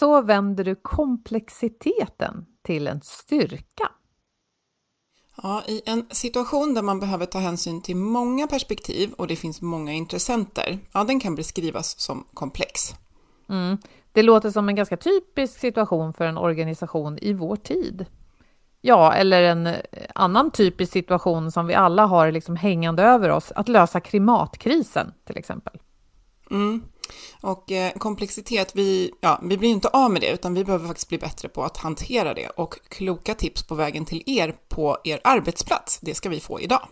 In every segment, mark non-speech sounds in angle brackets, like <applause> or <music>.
så vänder du komplexiteten till en styrka. Ja, I en situation där man behöver ta hänsyn till många perspektiv och det finns många intressenter, ja, den kan beskrivas som komplex. Mm. Det låter som en ganska typisk situation för en organisation i vår tid. Ja, eller en annan typisk situation som vi alla har liksom hängande över oss, att lösa klimatkrisen till exempel. Mm. Och eh, komplexitet, vi, ja, vi blir inte av med det, utan vi behöver faktiskt bli bättre på att hantera det. Och kloka tips på vägen till er på er arbetsplats, det ska vi få idag.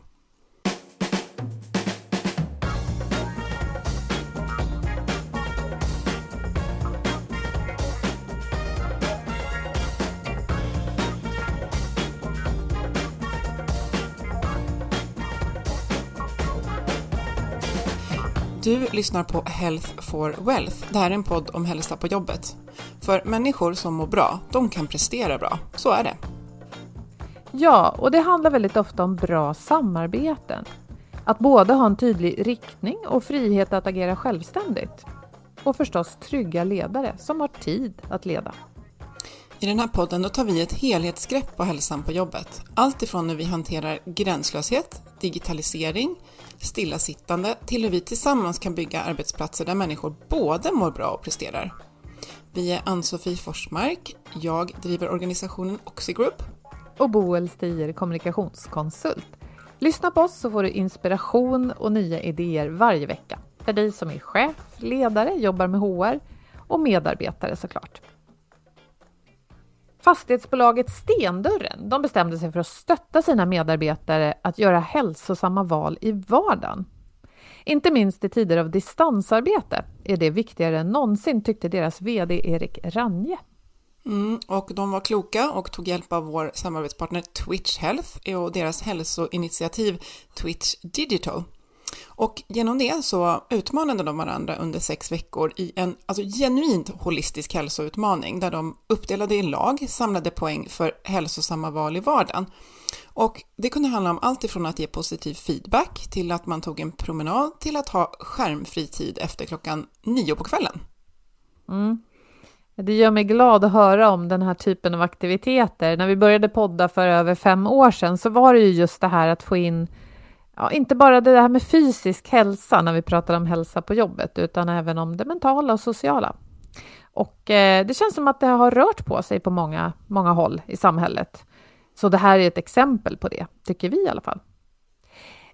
Du lyssnar på Health for Wealth. Det här är en podd om hälsa på jobbet. För människor som mår bra, de kan prestera bra. Så är det. Ja, och det handlar väldigt ofta om bra samarbeten. Att både ha en tydlig riktning och frihet att agera självständigt. Och förstås trygga ledare som har tid att leda. I den här podden då tar vi ett helhetsgrepp på hälsan på jobbet. Allt ifrån hur vi hanterar gränslöshet, digitalisering, stillasittande till hur vi tillsammans kan bygga arbetsplatser där människor både mår bra och presterar. Vi är Ann-Sofie Forsmark, jag driver organisationen Oxigroup. Och Boel Stier, kommunikationskonsult. Lyssna på oss så får du inspiration och nya idéer varje vecka. För dig som är chef, ledare, jobbar med HR och medarbetare såklart. Fastighetsbolaget Stendörren de bestämde sig för att stötta sina medarbetare att göra hälsosamma val i vardagen. Inte minst i tider av distansarbete är det viktigare än någonsin tyckte deras VD Erik Ranje. Mm, och de var kloka och tog hjälp av vår samarbetspartner Twitch Health och deras hälsoinitiativ Twitch Digital. Och genom det så utmanade de varandra under sex veckor i en alltså, genuint holistisk hälsoutmaning där de uppdelade i lag, samlade poäng för hälsosamma val i vardagen. Och det kunde handla om allt ifrån att ge positiv feedback till att man tog en promenad till att ha skärmfri tid efter klockan nio på kvällen. Mm. Det gör mig glad att höra om den här typen av aktiviteter. När vi började podda för över fem år sedan så var det ju just det här att få in ja, inte bara det här med fysisk hälsa när vi pratar om hälsa på jobbet, utan även om det mentala och sociala. Och eh, det känns som att det har rört på sig på många, många håll i samhället. Så det här är ett exempel på det, tycker vi i alla fall.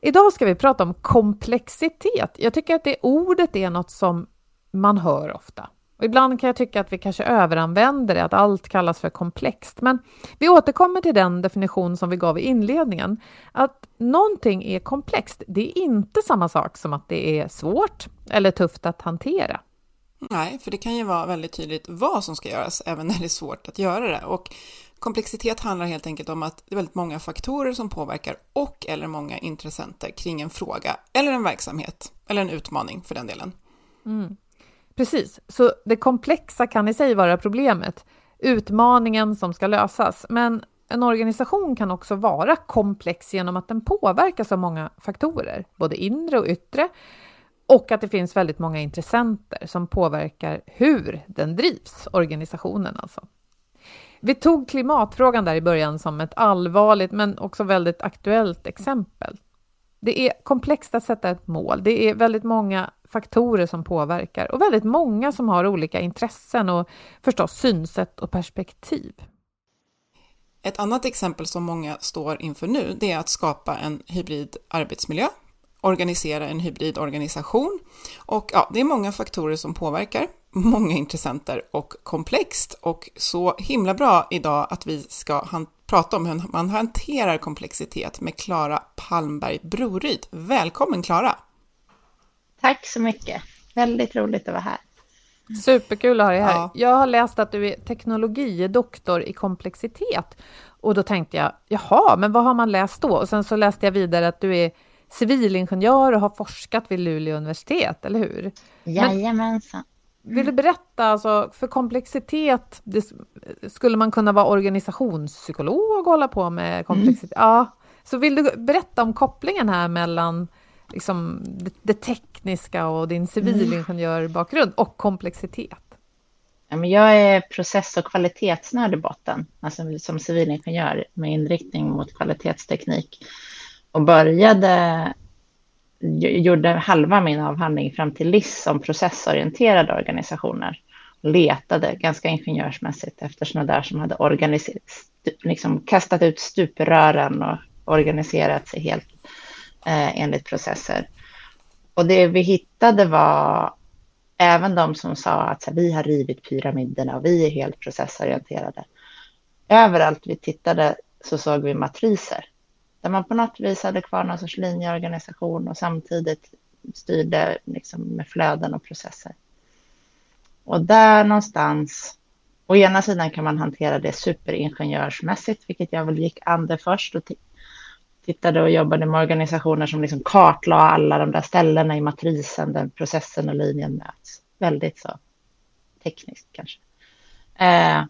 Idag ska vi prata om komplexitet. Jag tycker att det ordet är något som man hör ofta. Ibland kan jag tycka att vi kanske överanvänder det, att allt kallas för komplext. Men vi återkommer till den definition som vi gav i inledningen. Att någonting är komplext, det är inte samma sak som att det är svårt eller tufft att hantera. Nej, för det kan ju vara väldigt tydligt vad som ska göras, även när det är svårt att göra det. Och komplexitet handlar helt enkelt om att det är väldigt många faktorer som påverkar och eller många intressenter kring en fråga eller en verksamhet eller en utmaning för den delen. Mm. Precis, så det komplexa kan i sig vara problemet, utmaningen som ska lösas. Men en organisation kan också vara komplex genom att den påverkas av många faktorer, både inre och yttre, och att det finns väldigt många intressenter som påverkar hur den drivs, organisationen alltså. Vi tog klimatfrågan där i början som ett allvarligt men också väldigt aktuellt exempel. Det är komplext att sätta ett mål. Det är väldigt många faktorer som påverkar och väldigt många som har olika intressen och förstås synsätt och perspektiv. Ett annat exempel som många står inför nu, det är att skapa en hybrid arbetsmiljö, organisera en hybrid organisation och ja, det är många faktorer som påverkar, många intressenter och komplext och så himla bra idag att vi ska prata om hur man hanterar komplexitet med Klara Palmberg Broryd. Välkommen Klara! Tack så mycket. Väldigt roligt att vara här. Superkul att ha dig här. Ja. Jag har läst att du är teknologidoktor i komplexitet. Och då tänkte jag, jaha, men vad har man läst då? Och sen så läste jag vidare att du är civilingenjör och har forskat vid Luleå universitet, eller hur? Jajamensan. Vill du berätta, alltså, för komplexitet, det, skulle man kunna vara organisationspsykolog och hålla på med komplexitet? Mm. Ja, så vill du berätta om kopplingen här mellan liksom, det, det tekniska och din civilingenjörbakgrund och komplexitet? men jag är process och kvalitetsnörd i botten, alltså som civilingenjör med inriktning mot kvalitetsteknik. Och började, gjorde halva min avhandling fram till LIS om processorienterade organisationer. Letade ganska ingenjörsmässigt efter sådana där som hade liksom kastat ut stuprören och organiserat sig helt eh, enligt processer. Och det vi hittade var även de som sa att här, vi har rivit pyramiderna och vi är helt processorienterade. Överallt vi tittade så såg vi matriser där man på något vis hade kvar någon sorts linjeorganisation och samtidigt styrde liksom med flöden och processer. Och där någonstans, å ena sidan kan man hantera det superingenjörsmässigt, vilket jag väl gick an det först och tittade och jobbade med organisationer som liksom kartlade alla de där ställena i matrisen där processen och linjen möts. Väldigt så tekniskt kanske. Eh,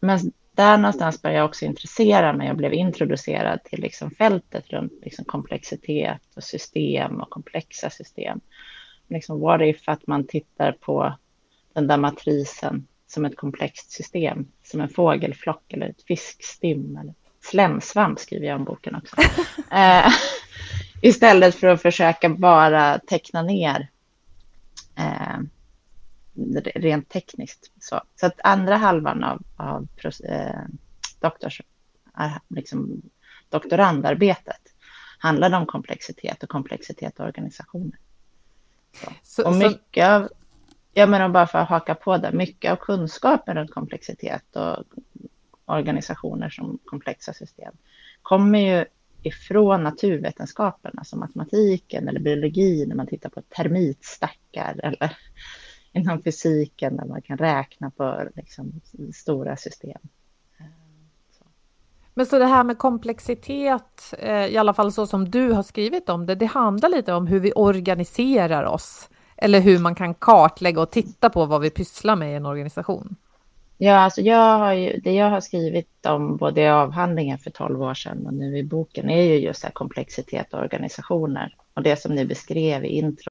men där någonstans började jag också intressera mig och blev introducerad till liksom fältet runt liksom komplexitet och system och komplexa system. Liksom what if att man tittar på den där matrisen som ett komplext system, som en fågelflock eller ett fiskstim eller slemsvamp skriver jag om boken också. <laughs> eh, istället för att försöka bara teckna ner eh, rent tekniskt. Så, så att andra halvan av, av eh, doktors, liksom, doktorandarbetet handlade om komplexitet och komplexitet och organisationer. Så. Och mycket av, jag menar bara för att haka på det, mycket av kunskapen runt komplexitet och organisationer som komplexa system kommer ju ifrån naturvetenskaperna som matematiken eller biologin när man tittar på termitstackar eller inom fysiken där man kan räkna på liksom, stora system. Men så det här med komplexitet, eh, i alla fall så som du har skrivit om det, det handlar lite om hur vi organiserar oss eller hur man kan kartlägga och titta på vad vi pysslar med i en organisation. Ja, alltså jag har ju, det jag har skrivit om både i avhandlingen för 12 år sedan och nu i boken är ju just här komplexitet och organisationer. Och det som ni beskrev i intro.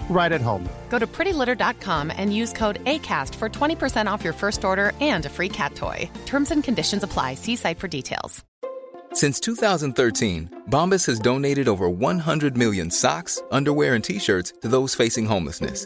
right at home. Go to prettylitter.com and use code ACAST for 20% off your first order and a free cat toy. Terms and conditions apply. See site for details. Since 2013, Bombas has donated over 100 million socks, underwear, and t shirts to those facing homelessness.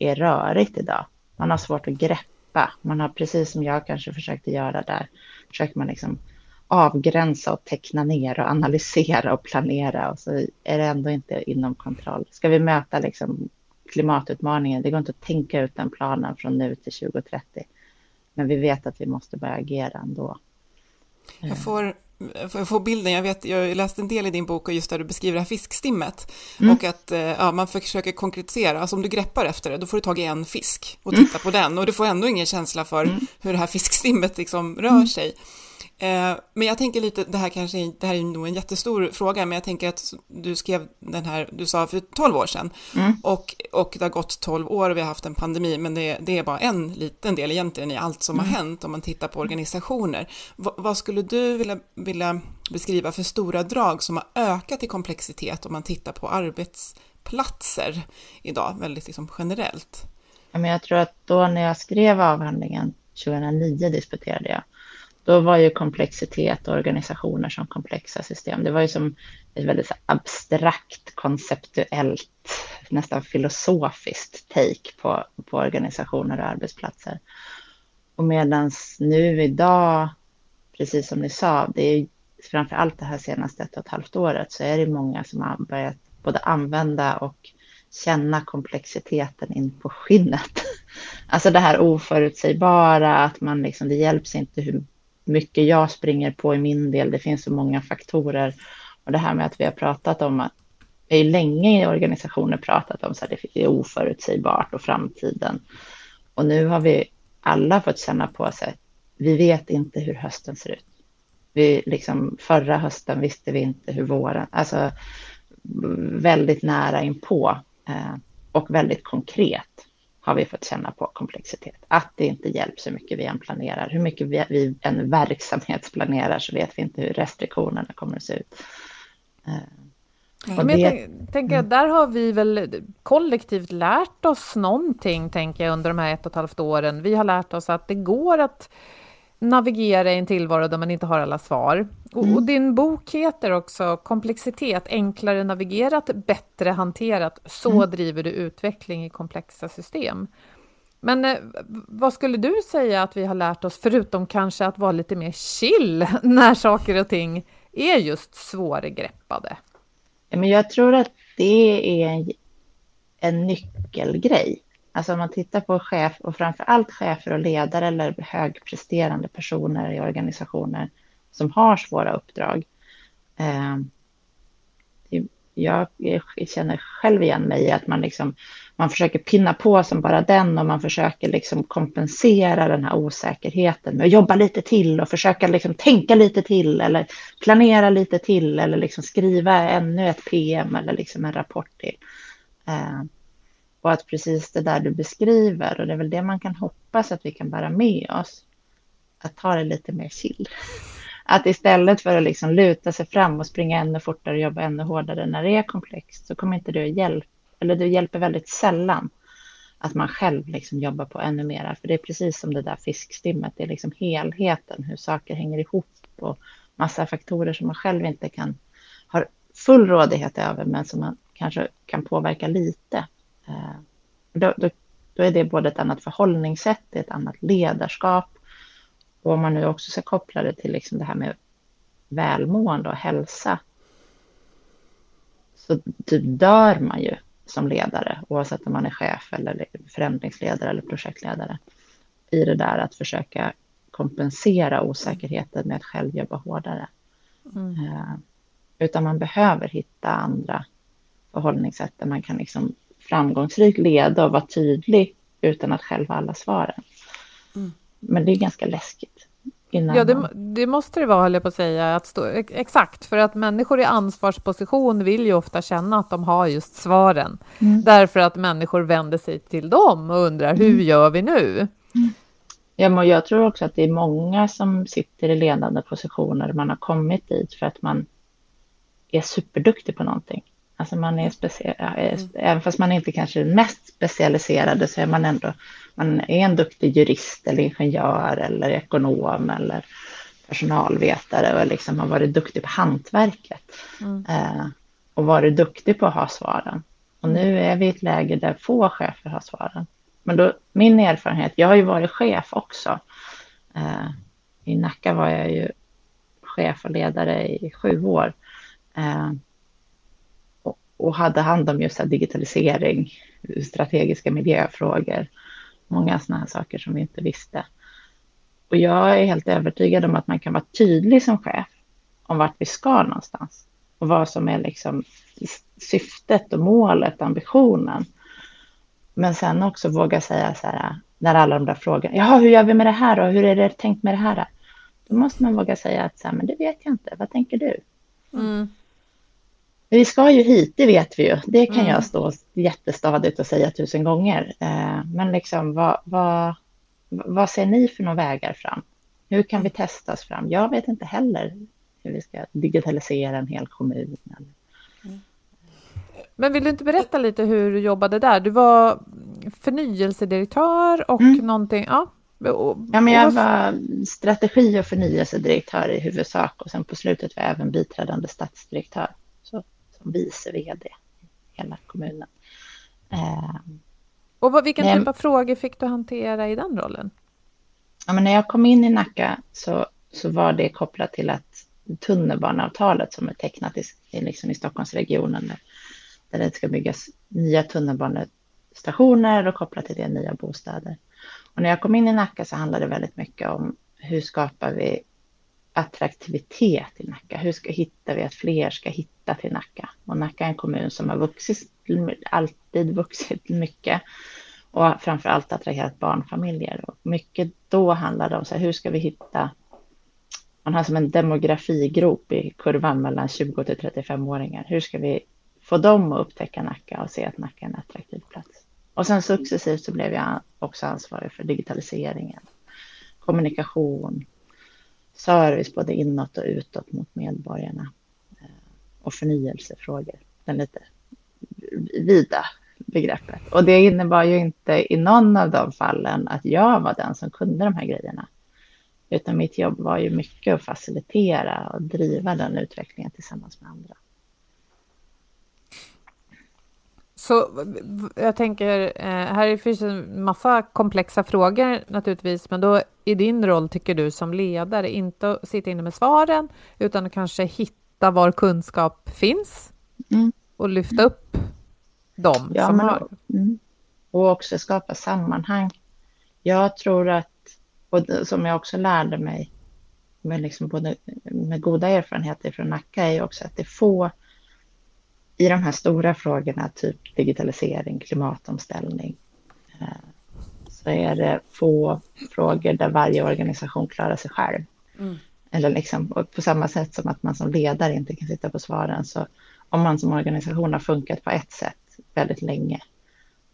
är rörigt idag. Man har svårt att greppa. Man har precis som jag kanske försökte göra där, försöker man liksom avgränsa och teckna ner och analysera och planera och så är det ändå inte inom kontroll. Ska vi möta liksom klimatutmaningen, det går inte att tänka ut den planen från nu till 2030. Men vi vet att vi måste börja agera ändå. Jag får för att få bilden, jag, vet, jag läste en del i din bok och just där du beskriver det här fiskstimmet mm. och att eh, ja, man försöker konkretisera, alltså om du greppar efter det, då får du tag i en fisk och titta mm. på den och du får ändå ingen känsla för mm. hur det här fiskstimmet liksom rör mm. sig. Eh, men jag tänker lite, det här kanske det här är nog en jättestor fråga, men jag tänker att du skrev den här, du sa för 12 år sedan, mm. och, och det har gått 12 år och vi har haft en pandemi, men det, det är bara en liten del egentligen i allt som mm. har hänt om man tittar på organisationer. V vad skulle du vilja, vilja beskriva för stora drag som har ökat i komplexitet om man tittar på arbetsplatser idag, väldigt liksom generellt? men jag tror att då när jag skrev avhandlingen 2009 disputerade jag. Då var ju komplexitet och organisationer som komplexa system. Det var ju som ett väldigt abstrakt, konceptuellt, nästan filosofiskt take på, på organisationer och arbetsplatser. Och medan nu idag, precis som ni sa, det är framför allt det här senaste ett och ett halvt året så är det många som har börjat både använda och känna komplexiteten in på skinnet. <laughs> Alltså det här oförutsägbara, att man liksom, det hjälps inte hur mycket jag springer på i min del, det finns så många faktorer. Och det här med att vi har pratat om att vi har länge i organisationer pratat om så att det är oförutsägbart och framtiden. Och nu har vi alla fått känna på sig, vi vet inte hur hösten ser ut. Vi, liksom, förra hösten visste vi inte hur våren, alltså väldigt nära inpå eh, och väldigt konkret har vi fått känna på komplexitet. Att det inte hjälps hur mycket vi än planerar. Hur mycket vi, vi än verksamhetsplanerar så vet vi inte hur restriktionerna kommer att se ut. Eh, men det... jag tänker att där har vi väl kollektivt lärt oss någonting, tänker jag, under de här ett och ett halvt åren. Vi har lärt oss att det går att navigera i en tillvaro där man inte har alla svar. Och, mm. och, din bok heter också Komplexitet, enklare navigerat, bättre hanterat. Så mm. driver du utveckling i komplexa system. Men eh, vad skulle du säga att vi har lärt oss, förutom kanske att vara lite mer chill <laughs> när saker och ting är just svårgreppade? Men jag tror att det är en nyckelgrej. Alltså om man tittar på chef och framför allt chefer och ledare eller högpresterande personer i organisationer som har svåra uppdrag. Eh, jag känner själv igen mig i att man, liksom, man försöker pinna på som bara den och man försöker liksom kompensera den här osäkerheten med att jobba lite till och försöka liksom tänka lite till eller planera lite till eller liksom skriva ännu ett PM eller liksom en rapport till. Eh, och att precis det där du beskriver, och det är väl det man kan hoppas att vi kan bära med oss, att ta det lite mer chill. Att istället för att liksom luta sig fram och springa ännu fortare och jobba ännu hårdare när det är komplext, så kommer inte det att hjälpa, eller det hjälper väldigt sällan att man själv liksom jobbar på ännu mera, För det är precis som det där fiskstimmet, det är liksom helheten, hur saker hänger ihop och massa faktorer som man själv inte kan, har full rådighet över, men som man kanske kan påverka lite. Eh, då, då, då, är det både ett annat förhållningssätt, ett annat ledarskap. Och om man nu också ska koppla det till liksom det här med välmående och hälsa. Så typ dör man ju som ledare, oavsett om man är chef eller förändringsledare eller projektledare, i det där att försöka kompensera osäkerheten med att själv jobba hårdare. Mm. Uh, utan man behöver hitta andra förhållningssätt där man kan liksom framgångsrikt leda och vara tydlig utan att själv ha alla svaren. Mm. Men det är ganska läskigt. Ja, det, det, måste det vara, höll jag på att säga. Att stå, exakt, för att människor i ansvarsposition vill ju ofta känna att de har just svaren. Mm. Därför att människor vänder sig till dem och undrar, hur mm. gör vi nu? Mm. Ja, men jag tror också att det är många som sitter i ledande positioner, man har kommit dit för att man är superduktig på någonting. Alltså man är speciell, mm. även fast man inte kanske är den mest specialiserade så är man ändå, man är en duktig jurist eller ingenjör eller ekonom eller personalvetare och liksom har varit duktig på hantverket. Mm. Eh, och varit duktig på att ha svaren. Och nu är vi i ett läge där få chefer har svaren. Men då, min erfarenhet, jag har ju varit chef också. Eh, I Nacka var jag ju chef och ledare i sju år. Eh, och hade hand om just digitalisering, strategiska miljöfrågor, många sådana här saker som vi inte visste. Och jag är helt övertygad om att man kan vara tydlig som chef om vart vi ska någonstans och vad som är liksom syftet och målet, ambitionen. Men sen också våga säga så här, när alla de där frågorna, jaha, hur gör vi med det här och hur är det tänkt med det här? Då måste man våga säga att så här, men det vet jag inte, vad tänker du? Mm. Vi ska ju hit, det vet vi ju. Det kan mm. jag stå jättestadigt och säga tusen gånger. Eh, men liksom, vad, vad, vad ser ni för några vägar fram? Hur kan vi testa oss fram? Jag vet inte heller hur vi ska digitalisera en hel kommun. Men vill du inte berätta lite hur du jobbade där? Du var förnyelsedirektör och mm. någonting, ja. Ja, men jag var strategi och förnyelsedirektör i huvudsak och sen på slutet var jag även biträdande stadsdirektör, så som vice vd i hela kommunen. Eh, och vad, vilken typ av frågor fick du hantera i den rollen? Ja, men när jag kom in i Nacka så, så var det kopplat till att tunnelbaneavtalet som är tecknat i, liksom i Stockholmsregionen där, där det ska byggas nya tunnelbanestationer och kopplat till det nya bostäder. Och när jag kom in i Nacka så handlade det väldigt mycket om hur skapar vi attraktivitet i Nacka? Hur ska, hittar vi att fler ska hitta till Nacka? Och Nacka är en kommun som har vuxit, alltid vuxit mycket och framför allt attraherat barnfamiljer. Och mycket då handlade det om så här, hur ska vi hitta man har som en demografigrop i kurvan mellan 20 till 35-åringar. Hur ska vi få dem att upptäcka Nacka och se att Nacka är en attraktiv plats? Och sen successivt så blev jag också ansvarig för digitaliseringen, kommunikation, service både inåt och utåt mot medborgarna eh, och förnyelsefrågor. Den lite vida begreppet. Och det innebar ju inte i någon av de fallen att jag var den som kunde de här grejerna. Utan mitt jobb var ju mycket att facilitera och driva den utvecklingen tillsammans med andra. Så jag tänker, eh, här finns en massa komplexa frågor naturligtvis, men då i din roll tycker du som ledare inte att sitta inne med svaren, utan att kanske hitta var kunskap finns mm. och lyfta upp dem ja, som men, har. Mm. Och också skapa sammanhang. Jag tror att, och som jag också lärde mig med, liksom både, med goda erfarenheter från Nacka, är ju också att det är få i de här stora frågorna, typ digitalisering, klimatomställning, eh, så är det få frågor där varje organisation klarar sig själv. Mm. Eller liksom, på samma sätt som att man som ledare inte kan sitta på svaren, så om man som organisation har funkat på ett sätt väldigt länge,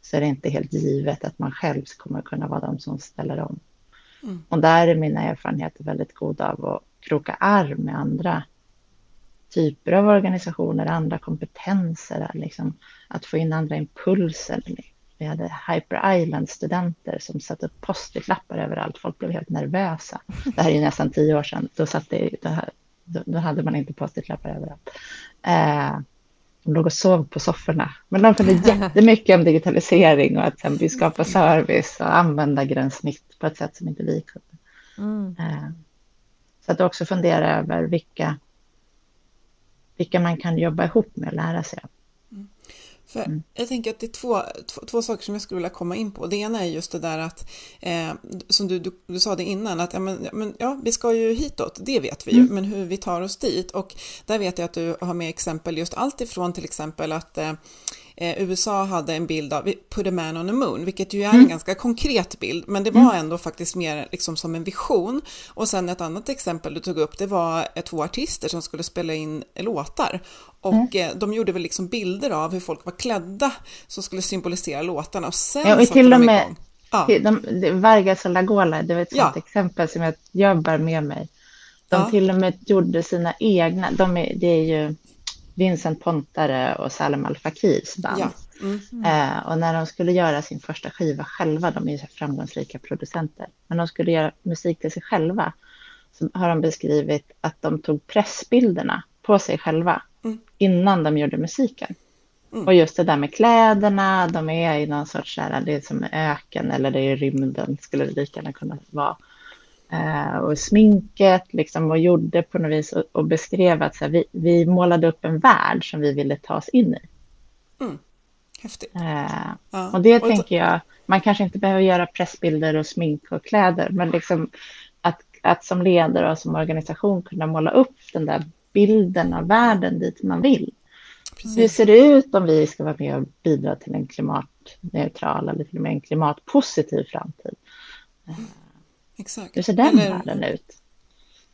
så är det inte helt givet att man själv kommer kunna vara de som ställer om. Mm. Och där är mina erfarenheter väldigt goda av att kroka arm med andra typer av organisationer, andra kompetenser, liksom, att få in andra impulser. Vi hade Hyper Island-studenter som satte upp post-it-lappar överallt. Folk blev helt nervösa. Det här är nästan tio år sedan. Då, satt det, då, då hade man inte post-it-lappar överallt. Eh, de låg och sov på sofforna. Men de kunde <laughs> jättemycket om digitalisering och att sen vi skapar service och använda gränssnitt på ett sätt som inte vi kunde. Mm. Eh, så att också fundera över vilka vilka man kan jobba ihop med och lära sig av. Mm. För mm. Jag tänker att det är två, två, två, saker som jag skulle vilja komma in på. Det ena är just det där att, eh, som du, du, du, sa det innan, att ja men, men, ja, vi ska ju hitåt, det vet vi ju, mm. men hur vi tar oss dit. Och där vet jag att du har med exempel just allt ifrån till exempel att eh, eh, USA hade en bild av Put a man on the moon, vilket ju är mm. en ganska konkret bild, men det var mm. ändå faktiskt mer liksom som en vision. Och sen ett annat exempel du tog upp, det var eh, två artister som skulle spela in låtar. Och mm. Eh, de gjorde väl liksom bilder av hur folk var klädda som skulle symbolisera låtarna. Och sen ja, och till och med Ja. De, Vargas och Lagola, det var ett sånt ja. exempel som jag, jag bär med mig. De ja. till och med gjorde sina egna, de är, det är ju Vincent Pontare och Salem Al Fakirs band. Ja. Mm. Eh, och när de skulle göra sin första skiva själva, de är ju framgångsrika producenter, men de skulle göra musik till sig själva, så har de beskrivit att de tog pressbilderna på sig själva mm. innan de gjorde musiken. Mm. Och just det där med kläderna, de är i någon sorts, där, det är som öken eller det är rymden, skulle det lika gärna kunna vara. Eh, och sminket liksom, och gjorde på något vis och, och beskrev att så här, vi, vi målade upp en värld som vi ville ta oss in i. Mm. Häftigt. Eh, ja. Och det och tänker jag, man kanske inte behöver göra pressbilder och smink och kläder, men liksom att, att som ledare och som organisation kunna måla upp den där bilden av världen dit man vill. Precis. Hur ser det ut om vi ska vara med och bidra till en klimatneutral eller till och med en klimatpositiv framtid? Exakt. Hur ser den Eller... världen ut?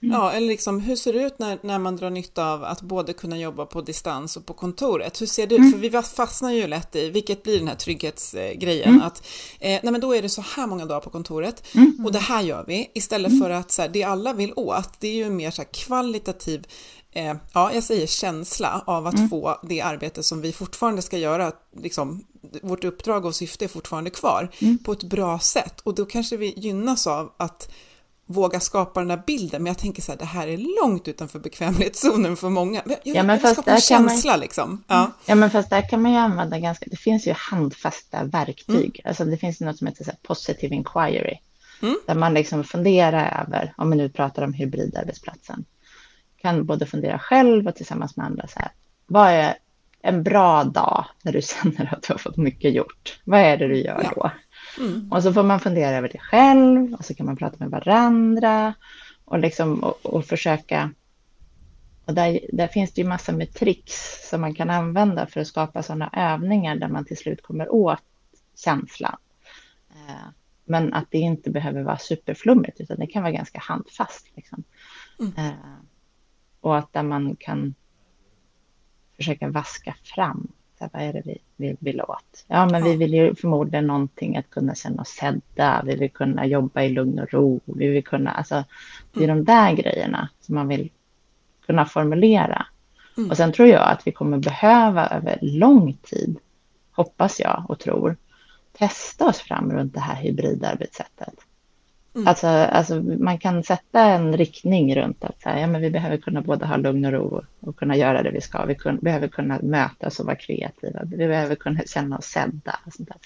Ja, eller liksom hur ser det ut när, när man drar nytta av att både kunna jobba på distans och på kontoret? Hur ser det ut? Mm. För vi fastnar ju lätt i, vilket blir den här trygghetsgrejen, Mm. att eh, nej men då är det så här många dagar på kontoret Mm. och det här gör vi, istället för att så här, det alla vill åt, det är ju mer så här kvalitativ Eh, ja, jag säger känsla av Mm. att få det arbete som vi fortfarande ska göra, liksom, vårt uppdrag och syfte är fortfarande kvar, Mm. på ett bra sätt. Och då kanske vi gynnas av att våga skapa den där bilden, men jag tänker så här, det här är långt utanför bekvämlighetszonen för många. Jag, Ja, men jag vill fast skapa en där kan man- känsla liksom. Ja. Ja, men fast där kan man ju använda ganska, det finns ju handfasta verktyg. Alltså det finns något som heter så här positive inquiry. Mm. Där man liksom funderar över, om vi nu pratar om hybridarbetsplatsen, kan både fundera själv och tillsammans med andra så här, vad är en bra dag när du <laughs> känner att du har fått mycket gjort? Vad är det du gör Ja. då? Mm. Och så får man fundera över det själv och så kan man prata med varandra och, liksom, och, och försöka. Och där, där finns det ju massor med tricks som man kan använda för att skapa sådana övningar där man till slut kommer åt känslan. Eh, Men att det inte behöver vara superflummigt utan det kan vara ganska handfast. Liksom. Mm. Eh, Och att där man kan försöka vaska fram så vad är det vi, vi vill åt? Ja, men vi Ja. vill ju förmodligen någonting att kunna känna oss sedda. Vi vill kunna jobba i lugn och ro. Vi vill kunna, alltså, det är de där grejerna som man vill kunna formulera. Mm. Och sen tror jag att vi kommer behöva över lång tid, hoppas jag och tror, testa oss fram runt det här hybridarbetssättet. Mm. Alltså, alltså man kan sätta en riktning runt att så här, ja, men vi behöver kunna både ha lugn och ro och kunna göra det vi ska. Vi kun, behöver kunna mötas och vara kreativa. Vi behöver kunna känna oss sedda. Och sånt där.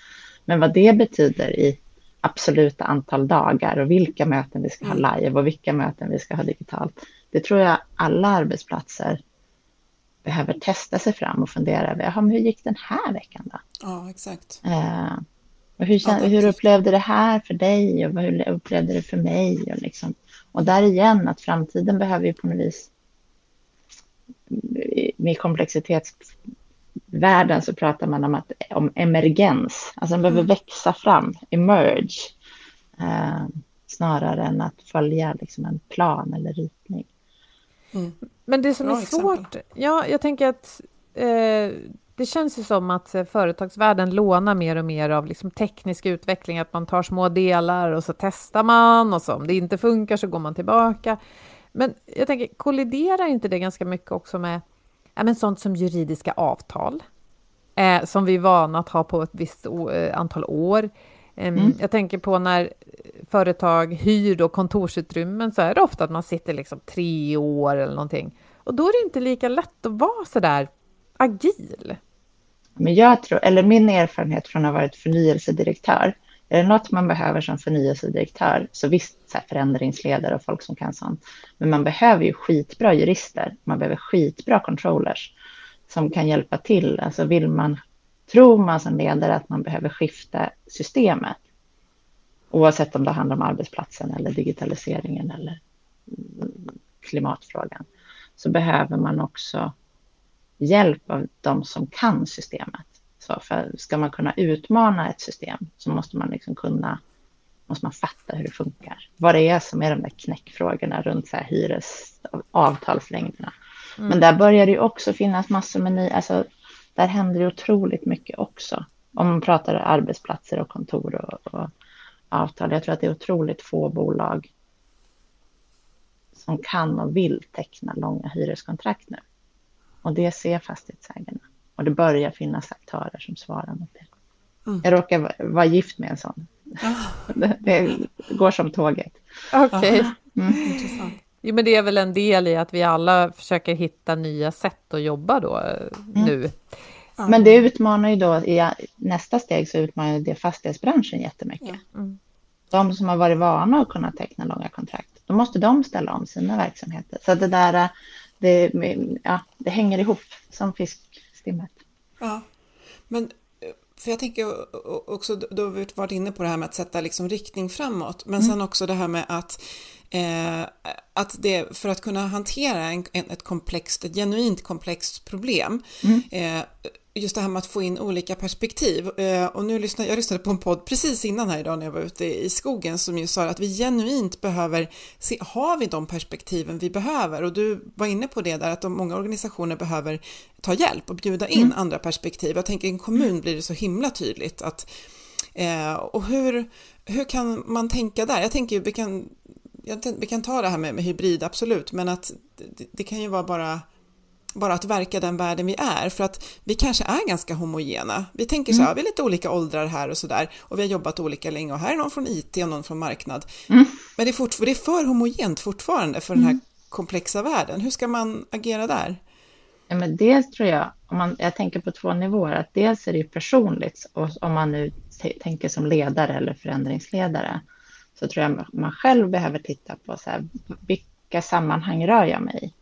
Men vad det betyder i absoluta antal dagar och vilka möten vi ska ha live och vilka möten vi ska ha digitalt. Det tror jag alla arbetsplatser behöver testa sig fram och fundera över. Jaha, men hur gick den här veckan då? ja, exakt. Eh, hur, kän- Ja, hur upplevde det här för dig och hur upplevde det för mig? Och, liksom. och där igen, att framtiden behöver ju på något vis med komplexitetsvärlden så pratar man om, att, om emergens, alltså den behöver växa fram, emerge, eh, snarare än att följa liksom, en plan eller ritning. Men det som Bra är exempel. svårt, ja, jag tänker att eh, det känns ju som att eh, företagsvärlden lånar mer och mer av liksom, teknisk utveckling, att man tar små delar och så testar man och så om det inte funkar så går man tillbaka. Men jag tänker, kolliderar inte det ganska mycket också med ja, men sånt som juridiska avtal? Eh, som vi är vana att ha på ett visst eh, antal år. Em, Jag tänker på när företag hyr då kontorsutrymmen så är det ofta att man sitter liksom tre år eller någonting. Och då är det inte lika lätt att vara så där agil. Men jag tror, eller min erfarenhet från att ha varit förnyelsedirektör, är det något man behöver som förnyelsedirektör, så visst så här förändringsledare och folk som kan sånt, men man behöver ju skitbra jurister, man behöver skitbra controllers som kan hjälpa till. Alltså vill man, tror man som ledare att man behöver skifta systemet, oavsett om det handlar om arbetsplatsen eller digitaliseringen eller klimatfrågan, så behöver man också hjälp av de som kan systemet. Så för ska man kunna utmana ett system så måste man liksom kunna måste man fatta hur det funkar. Vad det är som är de där knäckfrågorna runt så här hyres avtalslängderna. Men där börjar det ju också finnas massor med nya, alltså där händer det otroligt mycket också. Om man pratar arbetsplatser och kontor och, och avtal. Jag tror att det är otroligt få bolag som kan och vill teckna långa hyreskontrakt nu. Och det ser fastighetsägarna. Och det börjar finnas aktörer som svarar mot det. Mm. Jag råkar va- vara gift med en sån. <laughs> Det, det går som tåget. Okej. <laughs> Intressant. Jo, men det är väl en del i att vi alla försöker hitta nya sätt att jobba då eh, nu. Ja. Men det utmanar ju då, i nästa steg så utmanar det fastighetsbranschen jättemycket. Ja. Mm. De som har varit vana att kunna teckna långa kontrakt, då måste de ställa om sina verksamheter. Så det där, det, ja, det hänger ihop som fiskstimmet. Ja, men eh, för jag tänker också, då har vi varit inne på det här med att sätta liksom riktning framåt, men sen också det här med att Eh, att det, för att kunna hantera en, ett komplext, ett genuint komplext problem, eh, just det här med att få in olika perspektiv. Eh, och nu lyssnade jag lyssnade på en podd precis innan här idag när jag var ute i skogen som ju sa att vi genuint behöver se, har vi de perspektiven vi behöver? Och du var inne på det där att de, många organisationer behöver ta hjälp och bjuda in mm. andra perspektiv. Jag tänker i en kommun blir det så himla tydligt att eh, och hur, hur kan man tänka där? Jag tänker vi kan, vi kan ta det här med, med hybrid, absolut, men att det, det kan ju vara bara bara att verka den världen vi är, för att vi kanske är ganska homogena. Vi tänker så här, mm. vi är lite olika åldrar här och så där, och vi har jobbat olika länge, och här är någon från IT och någon från marknad. Mm. Men det är, fort, det är för homogent fortfarande för den här mm. komplexa världen. Hur ska man agera där? Ja, men dels tror jag, om man, jag tänker på två nivåer, att dels är det ju personligt, och om man nu tänker som ledare eller förändringsledare, så tror jag man själv behöver titta på så här, vilka sammanhang rör jag mig i?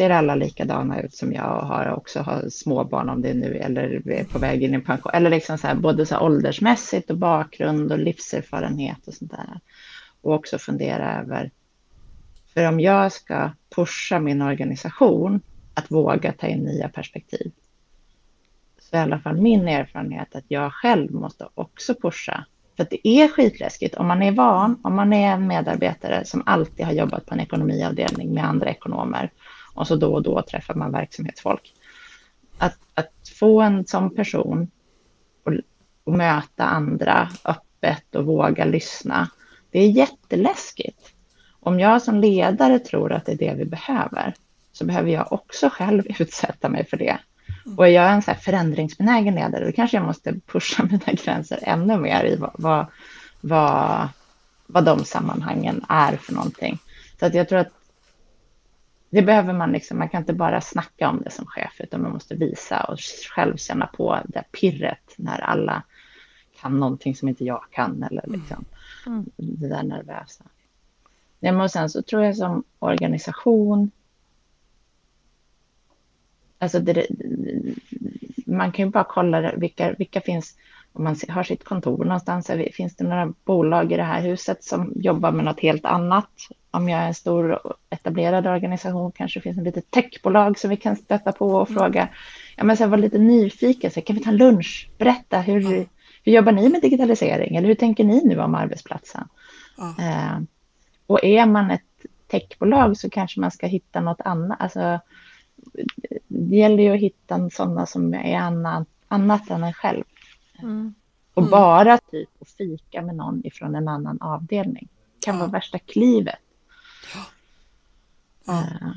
Ser alla likadana ut som jag och har också har småbarn om det nu eller är på väg in i pension. Eller liksom så här, både så här åldersmässigt och bakgrund och livserfarenhet och sånt där. Och också fundera över, för om jag ska pusha min organisation att våga ta in nya perspektiv, så är i alla fall min erfarenhet att jag själv måste också pusha. För att det är skitläskigt om man är van, om man är en medarbetare som alltid har jobbat på en ekonomiavdelning med andra ekonomer och så då och då träffar man verksamhetsfolk. Att, att få en sån person och, och möta andra öppet och våga lyssna, det är jätteläskigt. Om jag som ledare tror att det är det vi behöver, så behöver jag också själv <laughs> utsätta mig för det. Och är jag en så här förändringsbenägen ledare, då kanske jag måste pusha <laughs> mina gränser ännu mer i vad, vad, vad, vad de sammanhangen är för någonting. Så att jag tror att det behöver man liksom, man kan inte bara snacka om det som chef, utan man måste visa och själv känna på det pirret när alla kan någonting som inte jag kan eller mm. liksom mm. det där nervösa. Men och sen så tror jag som organisation, alltså det, man kan ju bara kolla vilka, vilka finns, om man har sitt kontor någonstans, finns det några bolag i det här huset som jobbar med något helt annat? Om jag är en stor etablerad organisation kanske finns en litet techbolag som vi kan stöta på och mm. fråga. Ja, men så var lite nyfiken, så kan vi ta en lunch? Berätta, hur, hur jobbar ni med digitalisering? Eller hur tänker ni nu om arbetsplatsen? Mm. Eh, och är man ett techbolag så kanske man ska hitta något annat. Alltså, det gäller ju att hitta sådana som är annat, annat än en själv. Mm. Och mm. bara typ att fika med någon ifrån en annan avdelning kan vara värsta klivet. Ja. Eh,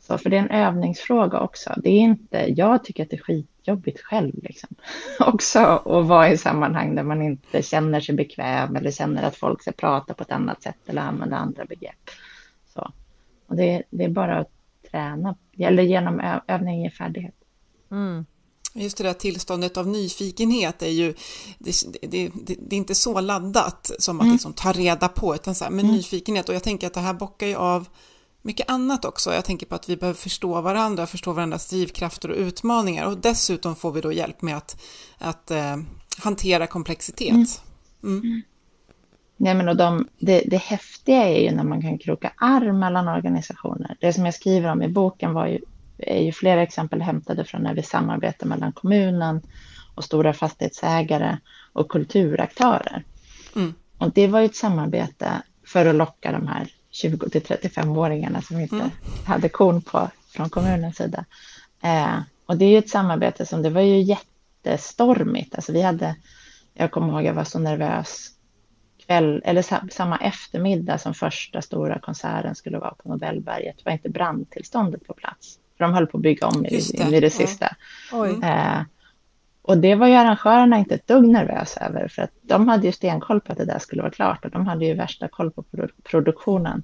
så för det är en övningsfråga också. Det är inte, jag tycker att det är skitjobbigt själv liksom. <laughs> också att vara i sammanhang där man inte känner sig bekväm eller känner att folk ska prata på ett annat sätt eller använda andra begrepp. Så. Och det, det är bara att träna, eller genom övning i färdighet. Mm. Just det där tillståndet av nyfikenhet är ju, det, det, det, det är inte så laddat som att mm. liksom ta reda på, utan så här, men mm. nyfikenhet. Och jag tänker att det här bockar ju av mycket annat också. Jag tänker på att vi behöver förstå varandra, förstå varandras drivkrafter och utmaningar. Och dessutom får vi då hjälp med att, att eh, hantera komplexitet. Mm. mm. mm. Nej, men och de, det, det häftiga är ju när man kan kroka arm mellan organisationer. Det som jag skriver om i boken var ju är ju flera exempel hämtade från när vi samarbetar mellan kommunen och stora fastighetsägare och kulturaktörer. Mm. Och det var ju ett samarbete för att locka de här 20 till 35-åringarna som inte mm. hade korn på från kommunens sida. Eh, och det är ju ett samarbete som det var ju jättestormigt. Alltså vi hade, jag kommer ihåg jag var så nervös kväll, eller samma eftermiddag som första stora konserten skulle vara på Nobelberget var inte brandtillståndet på plats. För de höll på att bygga om i det, i det sista. Ja. Eh, och det var ju arrangörerna inte ett dugg nervösa över, för att de hade ju stenkoll på att det där skulle vara klart och de hade ju värsta koll på produktionen.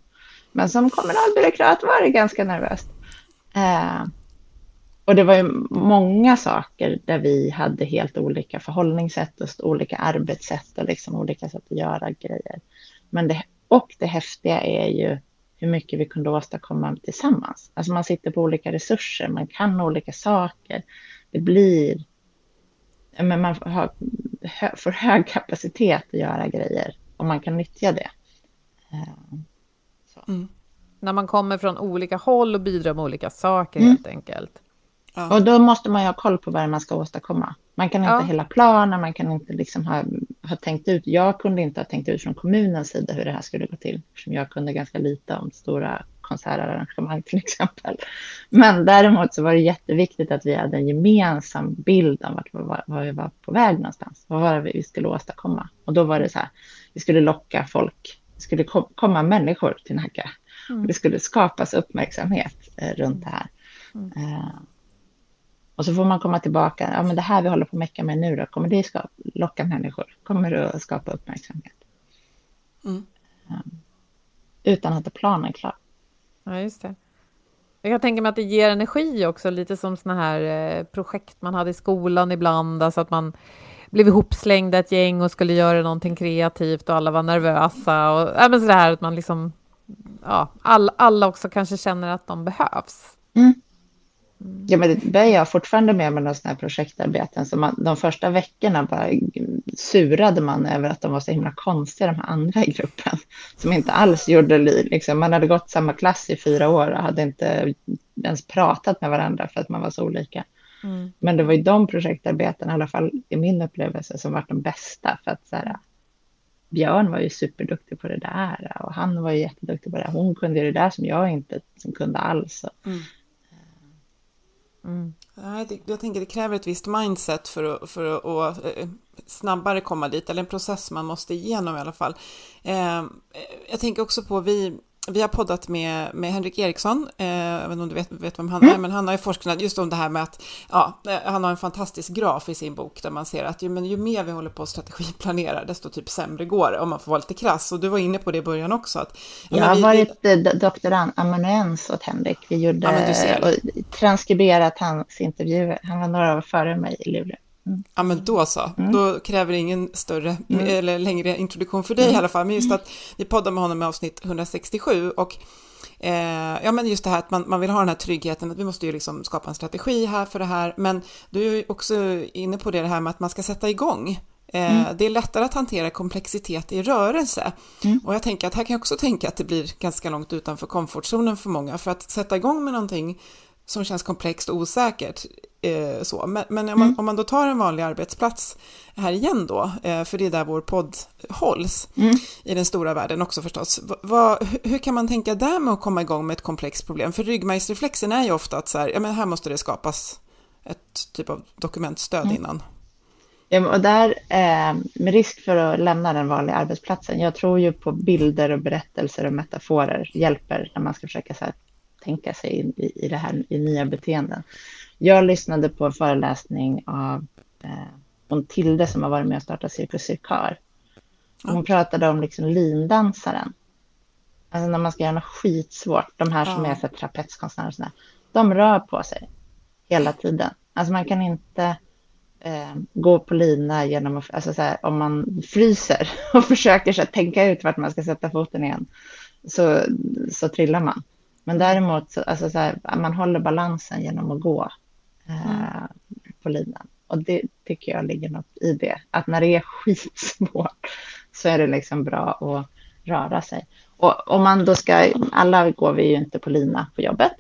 Men som kommunalbyråkrat var det ganska nervöst. Eh, och det var ju många saker där vi hade helt olika förhållningssätt och olika arbetssätt och liksom olika sätt att göra grejer. Men det, och det häftiga är ju hur mycket vi kunde åstadkomma tillsammans. Alltså man sitter på olika resurser, man kan olika saker. Det blir, men man har, får hög kapacitet att göra grejer och man kan nyttja det. Mm. När man kommer från olika håll och bidrar med olika saker mm. helt enkelt. Ja. Och då måste man ju ha koll på vad man ska åstadkomma. Man kan inte Ja. hela planen, man kan inte liksom ha, ha tänkt ut. Jag kunde inte ha tänkt ut från kommunens sida hur det här skulle gå till, eftersom jag kunde ganska lite om stora konsertarrangemang <laughs> till exempel. Men däremot så var det jätteviktigt att vi hade en gemensam bild av vart, var, var vi var på väg någonstans. Vad var det vi skulle åstadkomma? Och då var det så här, vi skulle locka folk, det skulle kom, komma människor till Nacka. Och det skulle skapas uppmärksamhet eh, runt det här. Eh, och så får man komma tillbaka, ja men det här vi håller på att mecka med nu då, kommer det ska locka människor? Kommer det att skapa uppmärksamhet? Mm. Um, utan att planen är klar. Ja, just det. Jag kan tänka mig att det ger energi också, lite som såna här eh, projekt man hade i skolan ibland, alltså att man blev ihopslängda ett gäng och skulle göra någonting kreativt och alla var nervösa och ja, men sådär att man liksom, ja, all, alla också kanske känner att de behövs. Mm. Ja, men det bär jag fortfarande med några sådana här projektarbeten. Så man, de första veckorna bara surade man över att de var så himla konstiga, de här andra i gruppen. Som inte alls gjorde liv. Liksom. Man hade gått samma klass i fyra år och hade inte ens pratat med varandra för att man var så olika. Mm. Men det var ju de projektarbetena, i alla fall i min upplevelse, som var de bästa. För att så här, Björn var ju superduktig på det där och han var ju jätteduktig på det. Hon kunde det där som jag inte som kunde alls. Mm. Mm. Jag tänker det kräver ett visst mindset för att, för att och, eh, snabbare komma dit, eller en process man måste igenom i alla fall. Eh, jag tänker också på, vi, vi har poddat med, med Henrik Eriksson, eh, jag vet inte om du vet, vet vem han är, men han har ju forskat just om det här med att, ja, eh, han har en fantastisk graf i sin bok där man ser att ju, men ju mer vi håller på att strategiplanera, desto typ sämre går det, om man får vara lite krass. Och du var inne på det i början också. Att, jag har varit vi, doktorand-amanuens åt Henrik. Vi gjorde ja, och transkriberat hans intervjuer. Han var några år före mig i Luleå. Mm. Ja men då så, mm. då kräver det ingen större mm. eller längre introduktion för dig i alla fall. Men just att vi poddar med honom i avsnitt 167 och eh, ja men just det här att man, man vill ha den här tryggheten, att vi måste ju liksom skapa en strategi här för det här. Men du är ju också inne på det, det här med att man ska sätta igång. Eh, det är lättare att hantera komplexitet i rörelse. Och jag tänker att här kan jag också tänka att det blir ganska långt utanför komfortzonen för många. För att sätta igång med någonting som känns komplext och osäkert. Eh, så. Men, men om, man, mm. om man då tar en vanlig arbetsplats här igen då, eh, för det är där vår podd hålls, mm. i den stora världen också förstås. Va, va, hur kan man tänka där med att komma igång med ett komplext problem? För ryggmärgsreflexen är ju ofta att så här, ja men här måste det skapas ett typ av dokumentstöd mm. innan. Ja, och där, eh, med risk för att lämna den vanliga arbetsplatsen, jag tror ju på bilder och berättelser och metaforer hjälper när man ska försöka så här, tänka sig i, i det här i nya beteenden. Jag lyssnade på en föreläsning av eh, Tilde som har varit med och startat Cirkus Cirkar. Hon pratade om liksom lindansaren. Alltså när man ska göra något skitsvårt, de här som ja. är för trapetskonstnärer och sådär, de rör på sig hela tiden. Alltså man kan inte eh, gå på lina genom att, alltså så här, om man fryser <laughs> och försöker så här, tänka ut vart man ska sätta foten igen, så, så trillar man. Men däremot, så, alltså så här, man håller balansen genom att gå eh, mm. på linan. Och det tycker jag ligger något i det. Att när det är <laughs> skitsvårt så är det liksom bra att röra sig. Och om man då ska, alla går vi ju inte på lina på jobbet,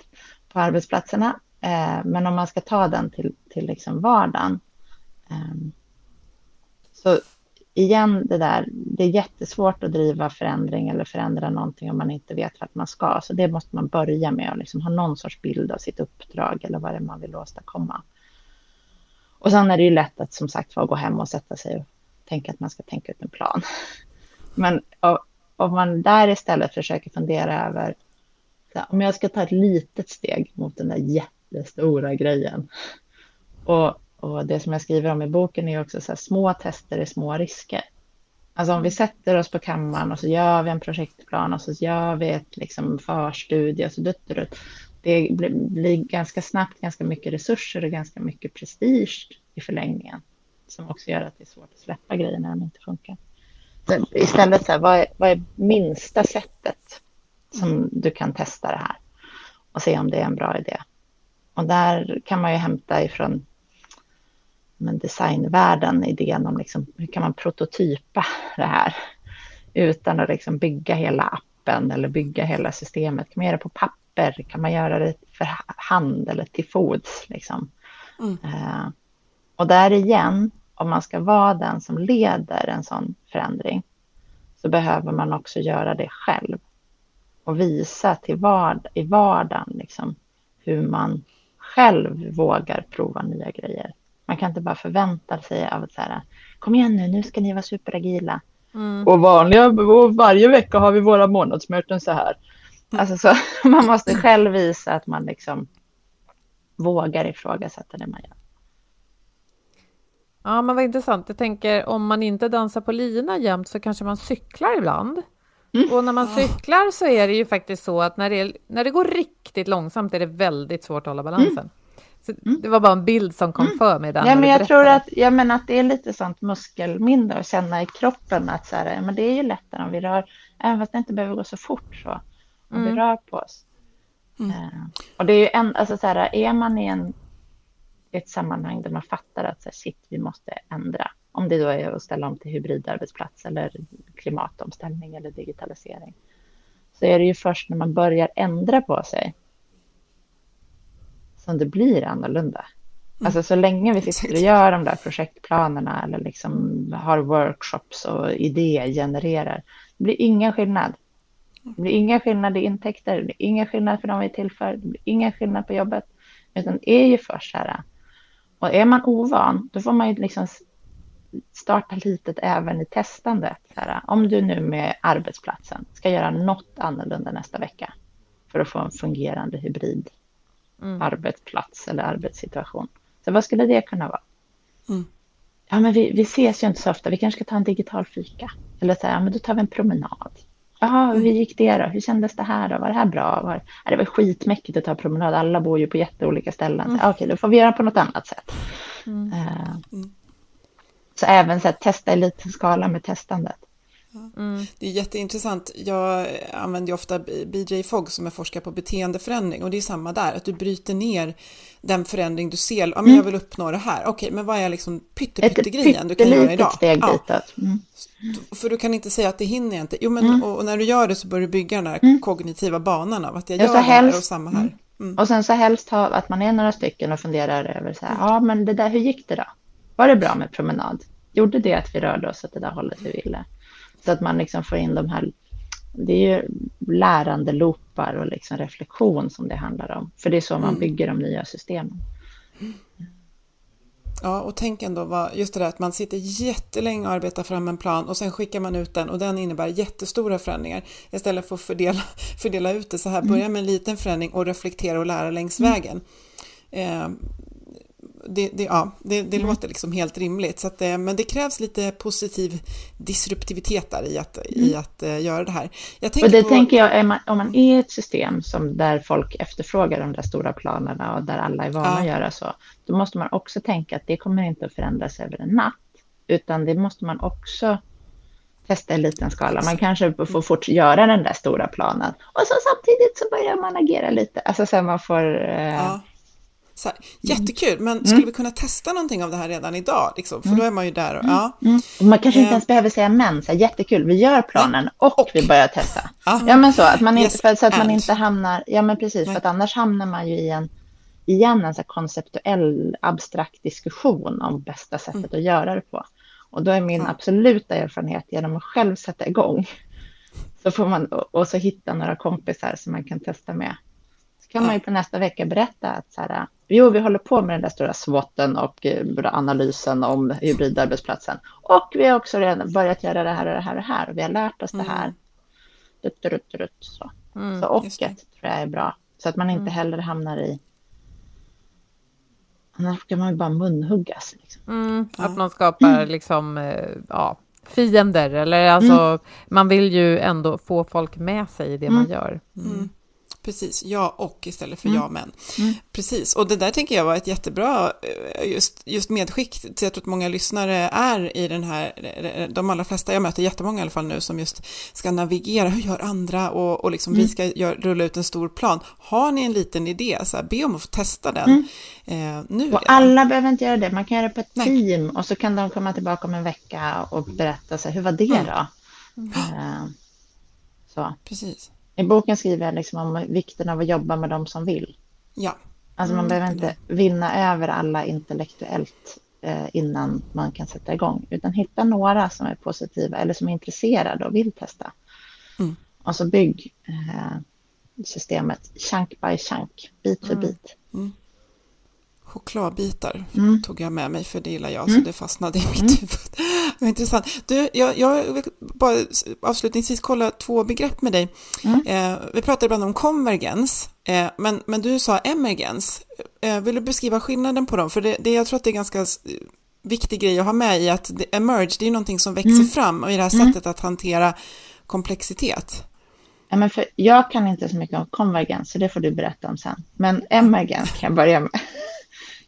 på arbetsplatserna. Eh, men om man ska ta den till, till liksom vardagen. Eh, så igen det där, det är jättesvårt att driva förändring eller förändra någonting om man inte vet vart man ska. Så det måste man börja med och liksom ha någon sorts bild av sitt uppdrag eller vad det är man vill åstadkomma. Och sen är det ju lätt att som sagt få gå hem och sätta sig och tänka att man ska tänka ut en plan. Men om man där istället försöker fundera över om jag ska ta ett litet steg mot den där jättestora grejen. Och och det som jag skriver om i boken är också så här, små tester är små risker. Alltså om vi sätter oss på kammaren och så gör vi en projektplan och så gör vi ett liksom förstudie och så dutt, Det blir, blir ganska snabbt ganska mycket resurser och ganska mycket prestige i förlängningen. Som också gör att det är svårt att släppa grejer när de inte funkar. Så istället, så här, vad, är, vad är minsta sättet som du kan testa det här? Och se om det är en bra idé. Och där kan man ju hämta ifrån men designvärlden, idén om liksom, hur kan man prototypa det här utan att liksom bygga hela kroppen eller bygga hela systemet? Kan man göra det på papper? Kan man göra det för hand eller till fots? Liksom? Mm. Uh, och där igen, om man ska vara den som leder en sån förändring så behöver man också göra det själv och visa till vard i vardagen liksom, hur man själv vågar prova nya grejer. Man kan inte bara förvänta sig av att så här, kom igen nu, nu ska ni vara superagila. Mm. Och vanliga, och varje vecka har vi våra månadsmöten så här. Mm. Alltså så, <laughs> man måste själv visa att man liksom vågar ifrågasätta det man gör. Ja, men vad intressant. Jag tänker om man inte dansar på lina jämt så kanske man cyklar ibland. Mm. Och när man cyklar så är det ju faktiskt så att när det, när det går riktigt långsamt är det väldigt svårt att hålla balansen. Mm. Så mm. Det var bara en bild som kom mm. för mig. Där ja, men jag tror att, ja, men att det är lite sånt muskelminne att känna i kroppen att så här, men det är ju lättare om vi rör, även fast det inte behöver gå så fort så, om vi mm. rör på oss. Uh, och det är ju en, alltså så här, är man i en ett sammanhang där man fattar att så här, shit, vi måste ändra. Om det då är att ställa om till hybridarbetsplats eller klimatomställning eller digitalisering. Så är det ju först när man börjar ändra på sig som det blir annorlunda. Mm. Alltså så länge vi sitter och gör de där projektplanerna eller liksom har workshops och idégenererar. Det blir ingen skillnad. Det blir ingen skillnad i intäkter, det blir ingen skillnad för de vi är till för, det blir ingen skillnad på jobbet. Utan det är ju först så här, och är man ovan, då får man ju liksom starta litet även i testandet. Här, om du nu med arbetsplatsen ska göra något annorlunda nästa vecka för att få en fungerande hybrid mm. arbetsplats eller arbetssituation. Så vad skulle det kunna vara? Mm. Ja, men vi, vi ses ju inte så ofta. Vi kanske ska ta en digital fika. Eller så här, ja, men då tar vi en promenad. Jaha, hur gick det då? Hur kändes det här då? Var det här bra? Var, det var skitmäckigt att ta promenad. Alla bor ju på jätteolika ställen. Mm. Okej, då får vi göra på något annat sätt. Mm. Uh, så även så här, testa i liten skala med testandet. Mm. Det är jätteintressant. Jag använder ju ofta BJ Fogg som är forskare på beteendeförändring och det är samma där, att du bryter ner den förändring du ser. Ja, men mm. jag vill uppnå det här. Okej, men vad är liksom pyttepyttegrejen du kan göra idag? Steg ja. Mm. För du kan inte säga att det hinner jag inte. Jo, men mm. och, när du gör det så börjar du bygga den här mm. kognitiva banan av att jag gör det här och samma här. Mm. Och sen så helst ha, att man är några stycken och funderar över så här, ja men det där, hur gick det då? Var det bra med promenad? Gjorde det att vi rörde oss åt det där hållet vi ville? Så att man liksom får in de här, det är ju lärande loopar och liksom reflektion som det handlar om. För det är så man mm. bygger de nya systemen. Ja, och tänk ändå vad, just det där att man sitter jättelänge och arbetar fram en plan och sen skickar man ut den och den innebär jättestora förändringar. Istället för att fördela, <laughs> fördela ut det så här, börja med en liten förändring och reflektera och lära längs mm. vägen. Eh, det, det, ja, det, det mm. låter liksom helt rimligt. Så att, eh, men det krävs lite positiv disruptivitet där i att, mm. i att uh, göra det här. Och det på... tänker jag, man, om man är ett system som där folk efterfrågar de där stora planerna och där alla är vana ja. att göra så, då måste man också tänka att det kommer inte att förändras över en natt, utan det måste man också testa i liten skala. Man kanske får fort göra den där stora planen och så samtidigt så börjar man agera lite. Alltså så man får eh, ja. Så här, jättekul, men mm. skulle vi kunna testa någonting av det här redan idag? Liksom? För mm. då är man ju där och ja. Mm. Man kanske inte ens behöver säga men, så här, jättekul, vi gör planen och, och. vi börjar testa. Ja. ja, men så, att man inte, yes, så att man inte hamnar, ja men precis, Nej. för att annars hamnar man ju i en, igen, en så konceptuell, abstrakt diskussion om bästa sättet mm. att göra det på. Och då är min ja. absoluta erfarenhet genom att själv sätta igång. <laughs> Så får man, och så hitta några kompisar som man kan testa med. Så kan man ju på nästa vecka berätta att så här, Jo, vi håller på med den där stora SWOTen och eh, analysen om hybridarbetsplatsen. Och vi har också redan börjat göra det här och det här och det här. Vi har lärt oss mm. det här. Rutt, rutt, rutt, så. Mm, så och tror jag är bra. Så att man inte mm. heller hamnar i... Annars kan man ju bara munhuggas. Liksom. Mm, att man skapar mm. liksom, eh, ja, fiender. Eller alltså, mm. man vill ju ändå få folk med sig i det man gör. Precis, ja och istället för mm. ja men. Mm. Precis, och det där tänker jag var ett jättebra eh, just, just medskick till jag tror att många lyssnare är i den här, eh, de allra flesta, jag möter jättemånga i alla fall nu som just ska navigera, hur gör andra och, och liksom mm. vi ska gör, rulla ut en stor plan. Har ni en liten idé, så här, be om att få testa den mm. eh, nu. Och alla behöver inte göra det, man kan göra det på ett Nej. team och så kan de komma tillbaka om en vecka och berätta, så här, hur var det mm. då? Uh, Så. Precis. I boken skriver jag liksom om vikten av att jobba med de som vill. Ja. Alltså man Mm, behöver inte vinna över alla intellektuellt eh, innan man kan sätta igång, utan hitta några som är positiva eller som är intresserade och vill testa. Mm. Och så bygg eh, systemet chunk by chunk, bit för bit. Chokladbitar Mm. tog jag med mig för det gillar jag, så det fastnade i mitt huvud. <laughs> Det var intressant. Du, jag, jag vill bara avslutningsvis kolla två begrepp med dig. Mm. Eh, vi pratade ibland om konvergens, eh, men, men du sa emergens. Eh, vill du beskriva skillnaden på dem? För det, det, jag tror att det är ganska viktig grej att ha med i att det, emerge, det är någonting som växer Mm. fram och i det här sättet att hantera komplexitet. Ja, men för jag kan inte så mycket om konvergens, så det får du berätta om sen. Men emergens kan jag börja med.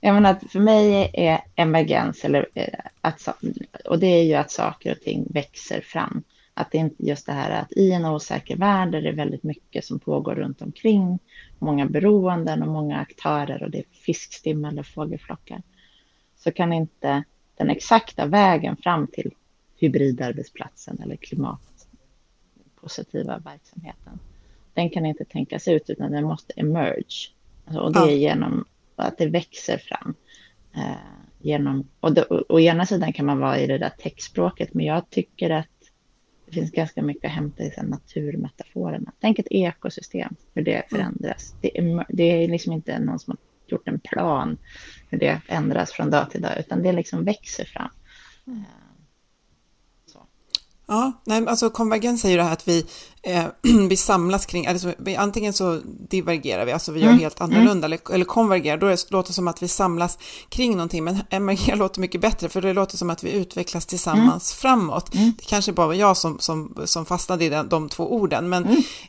Jag menar för mig är emergens, eller eh, att, och det är ju att saker och ting växer fram. Att det är inte just det här att i en osäker värld är det väldigt mycket som pågår runt omkring, många beroenden och många aktörer och det är fiskstim eller fågelflockar. Så kan inte den exakta vägen fram till hybridarbetsplatsen eller klimatpositiva verksamheten, den kan inte tänkas ut utan den måste emerge. Alltså, och det är genom att det växer fram. Eh, genom, och det, å, å ena sidan kan man vara i det där textspråket, men jag tycker att det finns ganska mycket att hämta i naturmetaforerna. Tänk ett ekosystem, hur det förändras. Det är, det är liksom inte någon som har gjort en plan hur det ändras från dag till dag, utan det liksom växer fram. Ja, nej, alltså konvergens är ju det här att vi, eh, <clears throat> vi samlas kring, alltså, vi, antingen så divergerar vi, alltså vi gör Mm, helt annorlunda, eller, eller konvergerar, då det, låter det som att vi samlas kring någonting, men <laughs> emergera låter mycket bättre, för det låter som att vi utvecklas tillsammans framåt. Mm. Det kanske bara var jag som, som, som fastnade i den, de två orden, men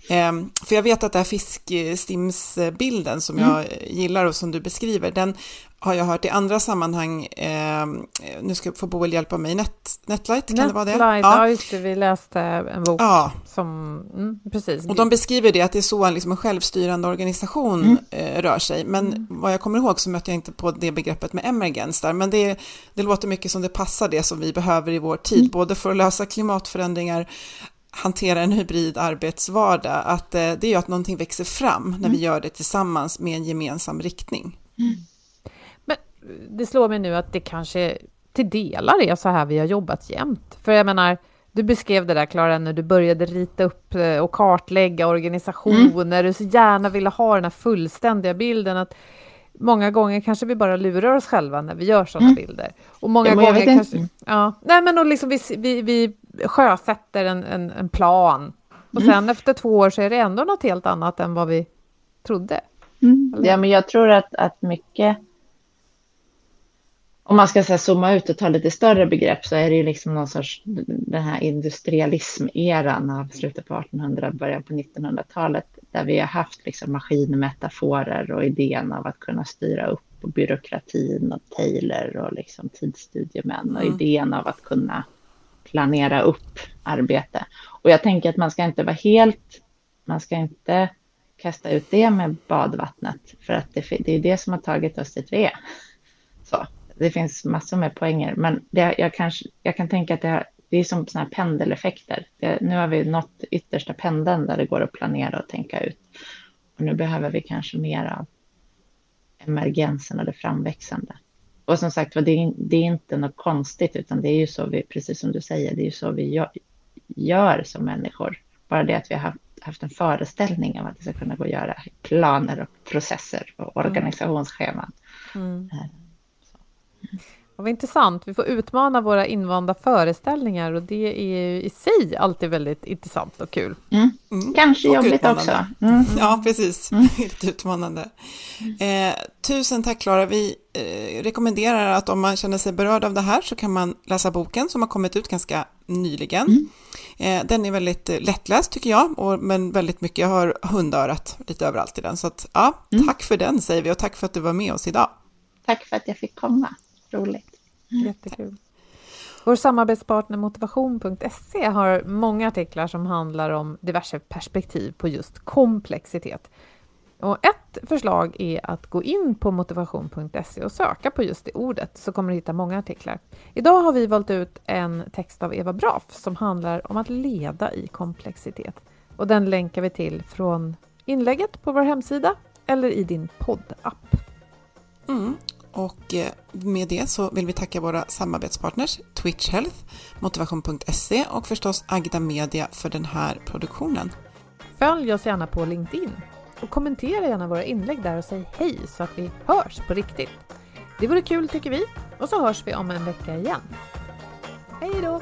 Mm. eh, för jag vet att den här fiskstimsbilden som Mm. jag gillar och som du beskriver, den har jag hört i andra sammanhang, eh, nu ska få Boel hjälpa mig, Net, Netlight, kan det vara det? Netlight, ja. just det, vi läste en bok Ja, som, mm, precis. och de beskriver det att det är så liksom en självstyrande organisation Mm. eh, rör sig. Men vad jag kommer ihåg så mötte jag inte på det begreppet med emergens där. Men det, det låter mycket som det passar det som vi behöver i vår tid, Mm. både för att lösa klimatförändringar, hantera en hybrid arbetsvardag, att eh, det är ju att någonting växer fram när vi gör det tillsammans med en gemensam riktning. Men det slår mig nu att det kanske till delar är så här vi har jobbat jämt. För jag menar, du beskrev det där Klara när du började rita upp eh, och kartlägga organisationer, du så gärna ville ha den här fullständiga bilden att många gånger kanske vi bara lurar oss själva när vi gör sådana bilder. Och många Ja, gånger kanske... inte. Ja, nej men då liksom vi, vi, vi sjösätter en, en, en plan och sen efter två år så är det ändå något helt annat än vad vi trodde. Eller? Ja, men jag tror att, att mycket... Om man ska så här, zooma ut och ta lite större begrepp så är det ju liksom någon sorts den här industrialismeran av slutet på 1800 början på 1900-talet där vi har haft liksom maskinmetaforer och idén av att kunna styra upp och byråkratin och Taylor och liksom tidsstudiemän och idén av att kunna planera upp arbete. Och jag tänker att man ska inte vara helt, man ska inte kasta ut det med badvattnet för att det, det är det som har tagit oss dit vi är. Så, det finns massor med poänger, men det, jag, kanske, jag kan tänka att det, det är som såna här pendeleffekter. Det, nu har vi nått yttersta pendeln där det går att planera och tänka ut. Och nu behöver vi kanske mer av emergensen och det framväxande. Och som sagt det är, det är inte något konstigt, utan det är ju så vi, precis som du säger, det är ju så vi gör, gör som människor. Bara det att vi har haft, haft en föreställning om att det ska kunna gå att göra planer och processer och organisationsscheman. Vad intressant. Vi får utmana våra invanda föreställningar och det är ju i sig alltid väldigt intressant och kul. Mm. Kanske Och jobbigt utmanande. också. Mm. Ja, precis. <laughs> Helt utmanande. Eh, tusen tack Klara. Vi eh, rekommenderar att om man känner sig berörd av det här så kan man läsa boken som har kommit ut ganska nyligen. Eh, den är väldigt eh, lättläst tycker jag, och, men väldigt mycket. Jag har hundörat lite överallt i den. Så att, ja, tack för den säger vi och tack för att du var med oss idag. Tack för att jag fick komma. Roligt. Jättekul. Vår samarbetspartner motivation.se har många artiklar som handlar om diverse perspektiv på just komplexitet. Och ett förslag är att gå in på motivation.se och söka på just det ordet så kommer du hitta många artiklar. Idag har vi valt ut en text av Eva Braff som handlar om att leda i komplexitet. och den länkar vi till från inlägget på vår hemsida eller i din poddapp. Mm. Och eh, med det så vill vi tacka våra samarbetspartners Twitch Health, Motivation.se och förstås Agda Media för den här produktionen. Följ oss gärna på LinkedIn och kommentera gärna våra inlägg där och säg hej så att vi hörs på riktigt. Det vore kul tycker vi och så hörs vi om en vecka igen. Hej då!